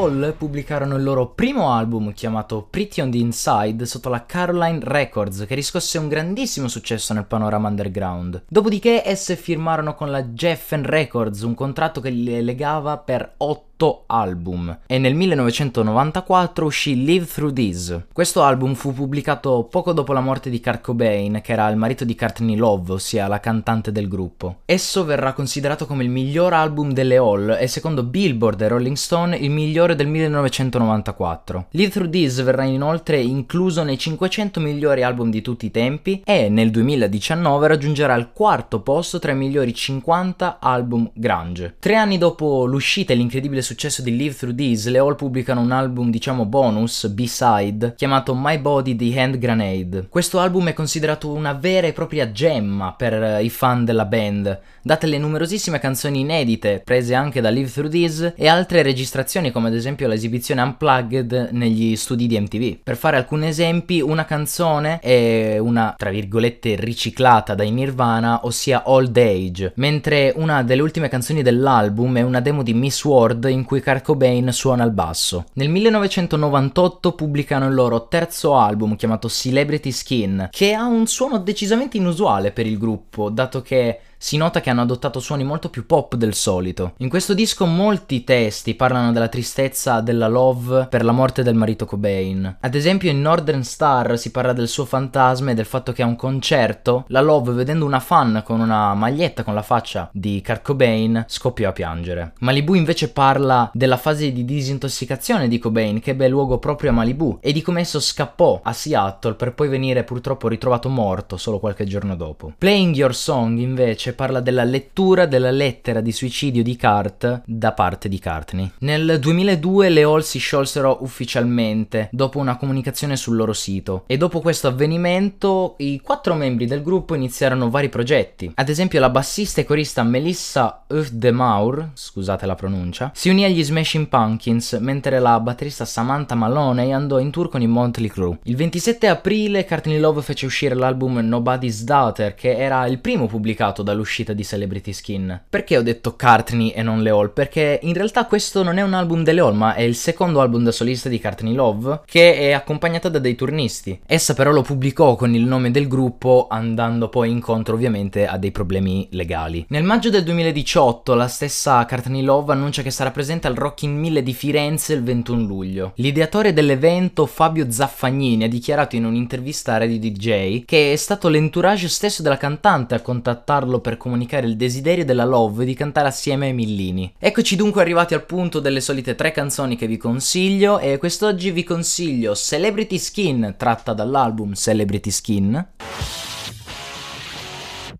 All pubblicarono il loro primo album chiamato Pretty on the Inside sotto la Caroline Records che riscosse un grandissimo successo nel panorama underground. Dopodiché esse firmarono con la Geffen Records un contratto che li legava per 8 album e nel 1994 uscì Live Through This. Questo album fu pubblicato poco dopo la morte di Kurt Cobain, che era il marito di Courtney Love, ossia la cantante del gruppo. Esso verrà considerato come il miglior album delle All e secondo Billboard e Rolling Stone il migliore del 1994. Live Through This verrà inoltre incluso nei 500 migliori album di tutti i tempi e nel 2019 raggiungerà il quarto posto tra i migliori 50 album grunge. Tre anni dopo l'uscita e l'incredibile successo di Live Through This, le All pubblicano un album diciamo bonus, B-side, chiamato My Body The Hand Grenade. Questo album è considerato una vera e propria gemma per eh, i fan della band, date le numerosissime canzoni inedite prese anche da Live Through This e altre registrazioni come ad esempio l'esibizione Unplugged negli studi di MTV. Per fare alcuni esempi, una canzone è una, tra virgolette, riciclata dai Nirvana, ossia Old Age, mentre una delle ultime canzoni dell'album è una demo di Miss World in in cui Kurt Cobain suona il basso. Nel 1998 pubblicano il loro terzo album chiamato Celebrity Skin, che ha un suono decisamente inusuale per il gruppo, dato che si nota che hanno adottato suoni molto più pop del solito. In questo disco molti testi parlano della tristezza della Love per la morte del marito Cobain. Ad esempio in Northern Star si parla del suo fantasma e del fatto che a un concerto la Love vedendo una fan con una maglietta con la faccia di Kurt Cobain scoppiò a piangere. Malibu invece parla della fase di disintossicazione di Cobain che ebbe luogo proprio a Malibu e di come esso scappò a Seattle per poi venire purtroppo ritrovato morto solo qualche giorno dopo. Playing Your Song invece invece parla della lettura della lettera di suicidio di Kurt da parte di Courtney. Nel 2002 le Hall si sciolsero ufficialmente dopo una comunicazione sul loro sito e dopo questo avvenimento i quattro membri del gruppo iniziarono vari progetti. Ad esempio la bassista e corista Melissa Uftdemaur, scusate la pronuncia, si unì agli Smashing Pumpkins mentre la batterista Samantha Maloney andò in tour con i Motley Crue. Il 27 aprile Courtney Love fece uscire l'album Nobody's Daughter che era il primo pubblicato da dall'uscita di Celebrity Skin. Perché ho detto Courtney e non Le Hall? Perché in realtà questo non è un album delle Hall, ma è il secondo album da solista di Courtney Love, che è accompagnata da dei turnisti. Essa però lo pubblicò con il nome del gruppo, andando poi incontro ovviamente a dei problemi legali. Nel maggio del 2018 la stessa Courtney Love annuncia che sarà presente al Rocking 1000 di Firenze il 21 luglio. L'ideatore dell'evento, Fabio Zaffagnini, ha dichiarato in un'intervista a Radio DJ che è stato l'entourage stesso della cantante a contattarlo per per comunicare il desiderio della Love di cantare assieme ai Millini. Eccoci dunque arrivati al punto delle solite tre canzoni che vi consiglio e quest'oggi vi consiglio Celebrity Skin tratta dall'album Celebrity Skin.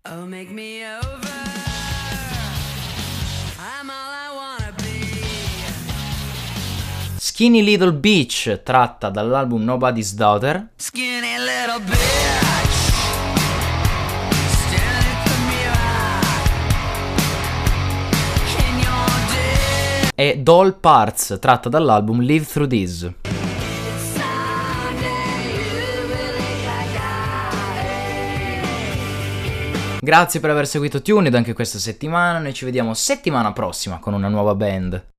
Oh, make me over. Skinny Little Beach tratta dall'album Nobody's Daughter. Skinny Little Bitch. E Doll Parts, tratta dall'album Live Through This. Grazie per aver seguito Tuned anche questa settimana, noi ci vediamo settimana prossima con una nuova band.